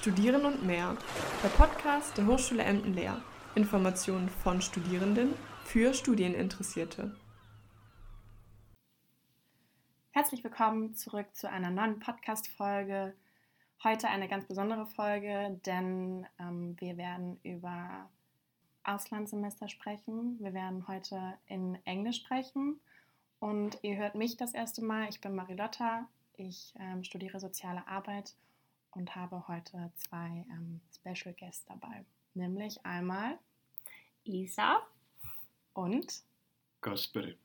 Studieren und mehr. Der Podcast der Hochschule Emden-Leer. Informationen von Studierenden für Studieninteressierte. Herzlich willkommen zurück zu einer neuen Podcast-Folge. Heute eine ganz besondere Folge, denn ähm, wir werden über Auslandssemester sprechen. Wir werden heute in Englisch sprechen und ihr hört mich das erste Mal. Ich bin Marilotta. Ich ähm, studiere soziale Arbeit und habe heute zwei ähm, Special Guests dabei. Nämlich einmal Isa und Kasperi.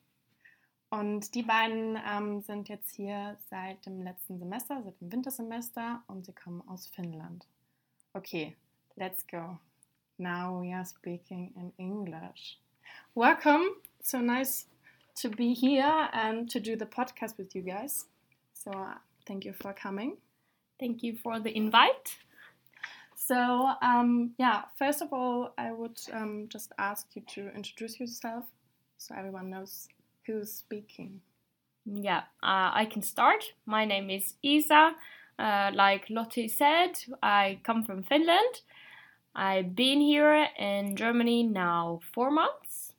Und die beiden ähm, sind jetzt hier seit dem letzten Semester, seit dem Wintersemester und sie kommen aus Finnland. Okay, let's go. Now we are speaking in English. Welcome. So nice to be here and to do the podcast with you guys. So uh, thank you for coming. Thank you for the invite. So, um, yeah, first of all, I would um, just ask you to introduce yourself so everyone knows who's speaking. Yeah, uh, I can start. My name is Iisa. Uh, like Lottie said, I come from Finland. I've been here in Germany now four months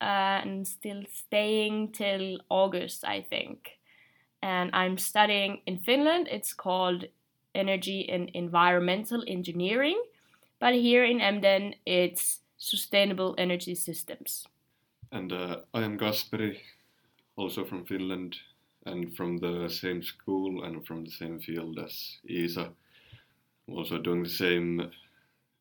uh, and still staying till August, I think and I'm studying in Finland. It's called Energy and Environmental Engineering, but here in Emden, it's Sustainable Energy Systems. And uh, I am Kasperi, also from Finland, and from the same school and from the same field as Iisa. Also doing the same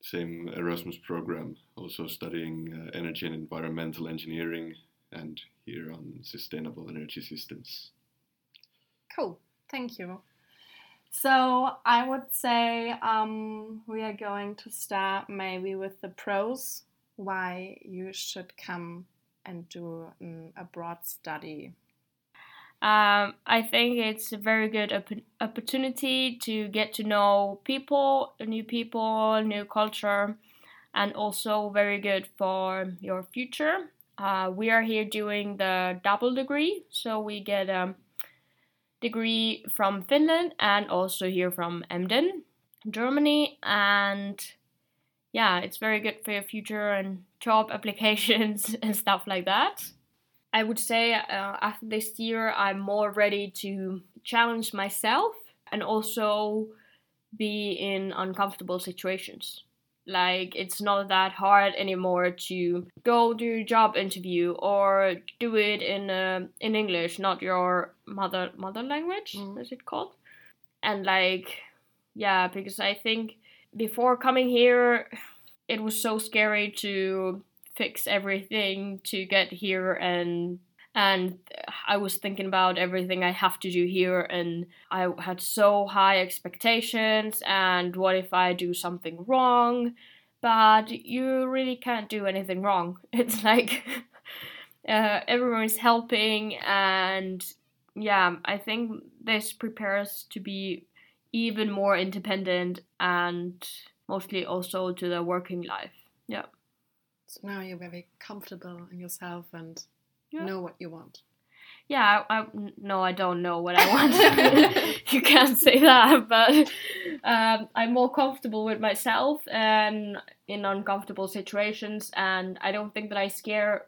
same Erasmus program, also studying uh, energy and environmental engineering, and here on sustainable energy systems. Cool. Thank you. So I would say um, we are going to start maybe with the pros why you should come and do an abroad study. Um, I think it's a very good op- opportunity to get to know people, new people, new culture, and also very good for your future. Uh, we are here doing the double degree, so we get um, degree from Finland and also here from Emden, Germany. And yeah, it's very good for your future and job applications and stuff like that. I would say uh, after this year, I'm more ready to challenge myself and also be in uncomfortable situations. Like it's not that hard anymore to go do a job interview or do it in uh, in English, not your mother mother language. Mm. Is it called? And like, yeah, because I think before coming here, it was so scary to fix everything to get here and and I was thinking about everything I have to do here, and I had so high expectations. And what if I do something wrong? But you really can't do anything wrong. It's like uh, everyone is helping, and yeah, I think this prepares to be even more independent and mostly also to the working life. Yeah. So now you're very comfortable in yourself and yeah. know what you want. Yeah, I, I, no, I don't know what I want. you can't say that, but um, I'm more comfortable with myself and in uncomfortable situations, and I don't think that I scare.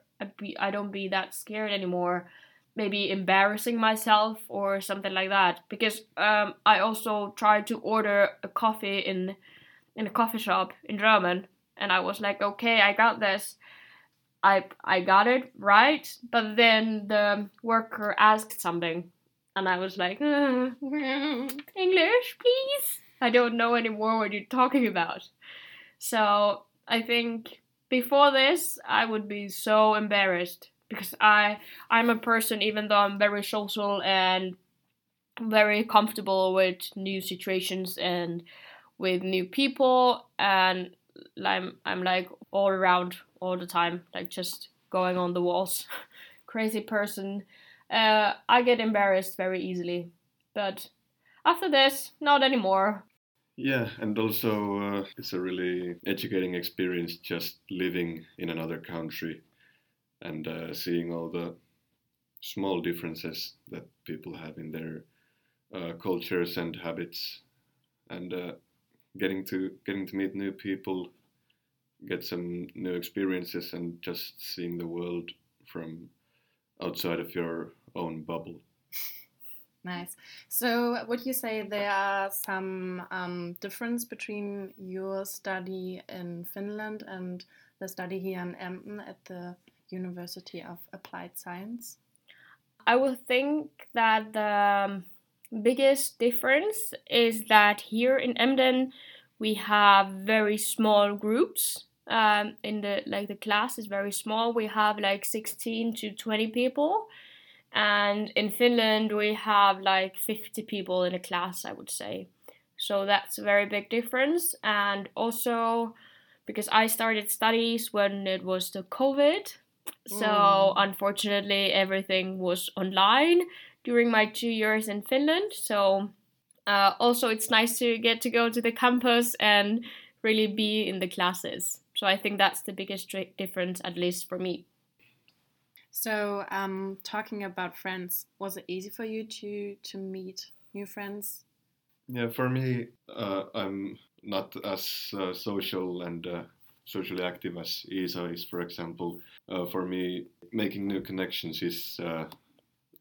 I don't be that scared anymore. Maybe embarrassing myself or something like that. Because um, I also tried to order a coffee in in a coffee shop in German, and I was like, okay, I got this I I got it right, but then the worker asked something, and I was like, uh, English, please. I don't know anymore what you're talking about. So I think before this, I would be so embarrassed because I I'm a person, even though I'm very social and very comfortable with new situations and with new people, and I'm I'm like all around all the time, like just going on the walls. Crazy person. Uh, I get embarrassed very easily, but after this, not anymore. Yeah, and also uh, it's a really educating experience just living in another country and uh, seeing all the small differences that people have in their uh, cultures and habits. And uh, getting to getting to meet new people, get some new experiences, and just seeing the world from outside of your own bubble. Nice. So, would you say there are some um, difference between your study in Finland and the study here in Emden at the University of Applied Science? I would think that the um, biggest difference is that here in Emden we have very small groups. Um, in the like the class is very small. We have like 16 to 20 people. And in Finland we have like 50 people in a class I would say. So that's a very big difference. And also because I started studies when it was the COVID so mm. unfortunately everything was online during my two years in Finland. So uh, also it's nice to get to go to the campus and really be in the classes so I think that's the biggest difference at least for me so, um, talking about friends, was it easy for you to to meet new friends? Yeah, for me, uh, I'm not as uh, social and uh, socially active as Iisa is, for example. Uh, for me, making new connections is uh,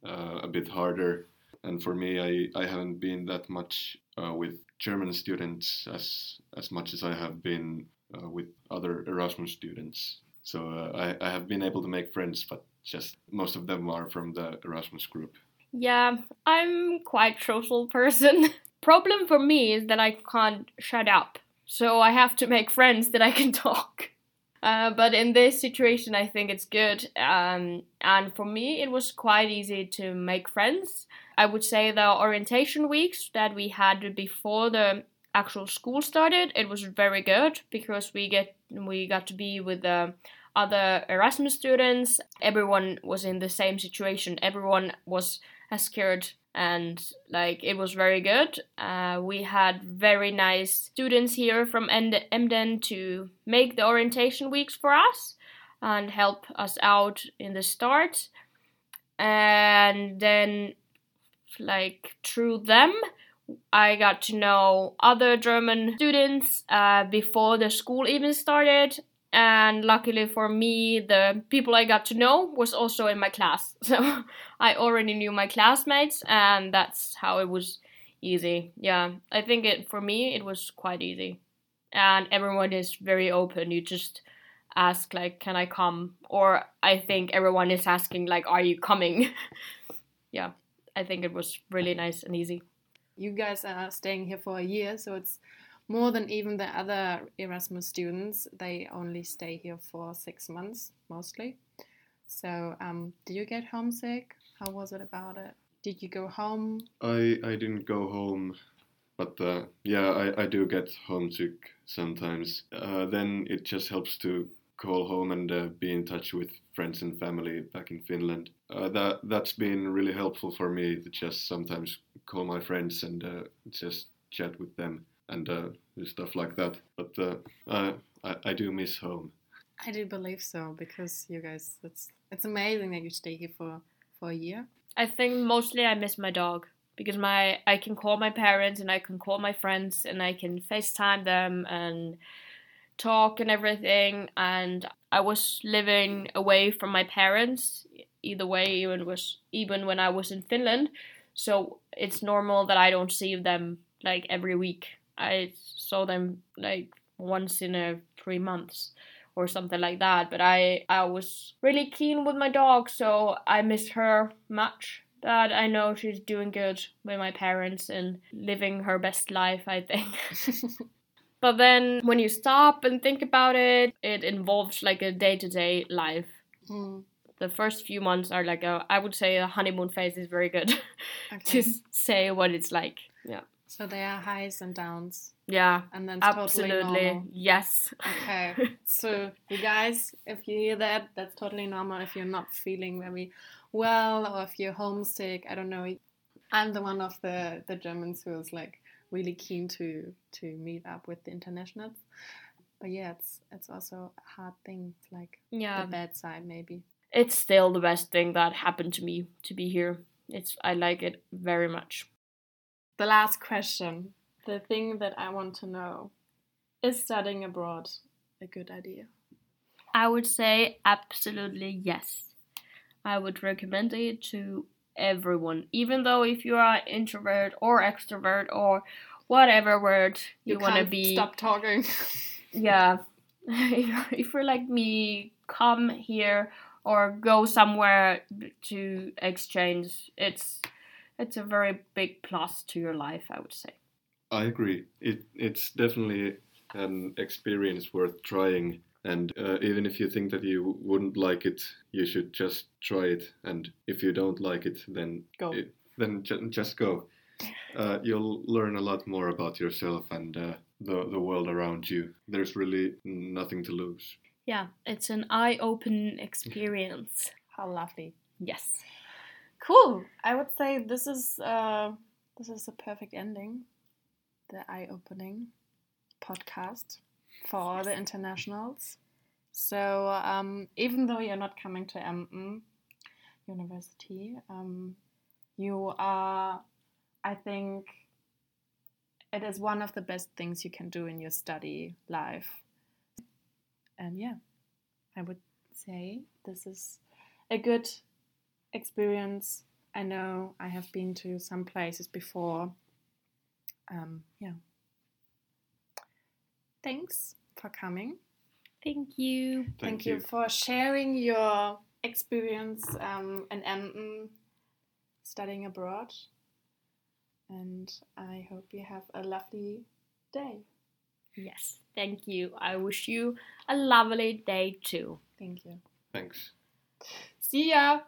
uh, a bit harder, and for me, I, I haven't been that much with German students as as much as I have been with other Erasmus students. So I, I have been able to make friends, but just most of them are from the Erasmus group. Yeah, I'm quite social person. Problem for me is that I can't shut up. So I have to make friends that I can talk. Uh, but in this situation, I think it's good. Um, and for me, it was quite easy to make friends. I would say the orientation weeks that we had before the actual school started, it was very good because we get we got to be with the other Erasmus students. Everyone was in the same situation. Everyone was as scared and like it was very good. Uh, we had very nice students here from Emden to make the orientation weeks for us and help us out in the start. And then, like through them, I got to know other German students uh, before the school even started, and luckily for me the people i got to know was also in my class. So i already knew my classmates and that's how it was easy. Yeah i think it for me it was quite easy. And everyone is very open. You just ask like can i come? Or i think everyone is asking like are you coming? Yeah i think it was really nice and easy you guys are staying here for a year so it's more than even the other Erasmus students. They only stay here for six months mostly. So, um, did you get homesick? How was it about it? Did you go home? I, I didn't go home, but uh, yeah, I, I do get homesick sometimes. Uh, then it just helps to call home and uh, be in touch with friends and family back in Finland. Uh, that that's been really helpful for me to just sometimes call my friends and uh, just chat with them and uh, stuff like that. But uh, I, I do miss home. I do believe so because you guys, it's it's amazing that you stay here for for a year. I think mostly I miss my dog because my I can call my parents and I can call my friends and I can FaceTime them and talk and everything and I was living away from my parents either way even was even when I was in Finland so it's normal that I don't see them like every week I saw them like once in a three months or something like that. But I I was really keen with my dog, so I miss her much. That I know she's doing good with my parents and living her best life. I think. but then when you stop and think about it, it involves like a day to day life. Mm. The first few months are like a, I would say a honeymoon phase is very good okay. to say what it's like. Yeah. So there are highs and downs. Yeah. And then absolutely totally yes. Okay. so you guys, if you hear that, that's totally normal. If you're not feeling very well or if you're homesick, I don't know. I'm the one of the the Germans who's like really keen to to meet up with the internationals. But yeah, it's it's also a hard thing. It's like yeah. the bad side maybe. It's still the best thing that happened to me to be here. It's I like it very much the last question. the thing that I want to know is studying abroad a good idea? I would say absolutely yes. I would recommend it to everyone, even though if you are introvert or extrovert or whatever word you, want to be. Stop talking. yeah if if you're like me come here or go somewhere to exchange it's it's a very big plus to your life i would say I agree. It it's definitely an experience worth trying, and uh, even if you think that you wouldn't like it, you should just try it. And if you don't like it, then Go. it- then ju- just go. Uh, you'll learn a lot more about yourself and uh, the the world around you. There's really nothing to lose. yeah it's an eye-open experience How lovely. yes Cool. I would say this is uh, this is a perfect ending. The eye-opening podcast for all the internationals. So um, even though you're not coming to Emden University, um, you are. I think it is one of the best things you can do in your study life. And yeah, I would say this is a good experience. I know I have been to some places before. Um, yeah. Thanks for coming. thank you Thank, you. for sharing your experience um, in Emden studying abroad. And I hope you have a lovely day. yes thank you i wish you a lovely day too Thank you. Thanks. See ya.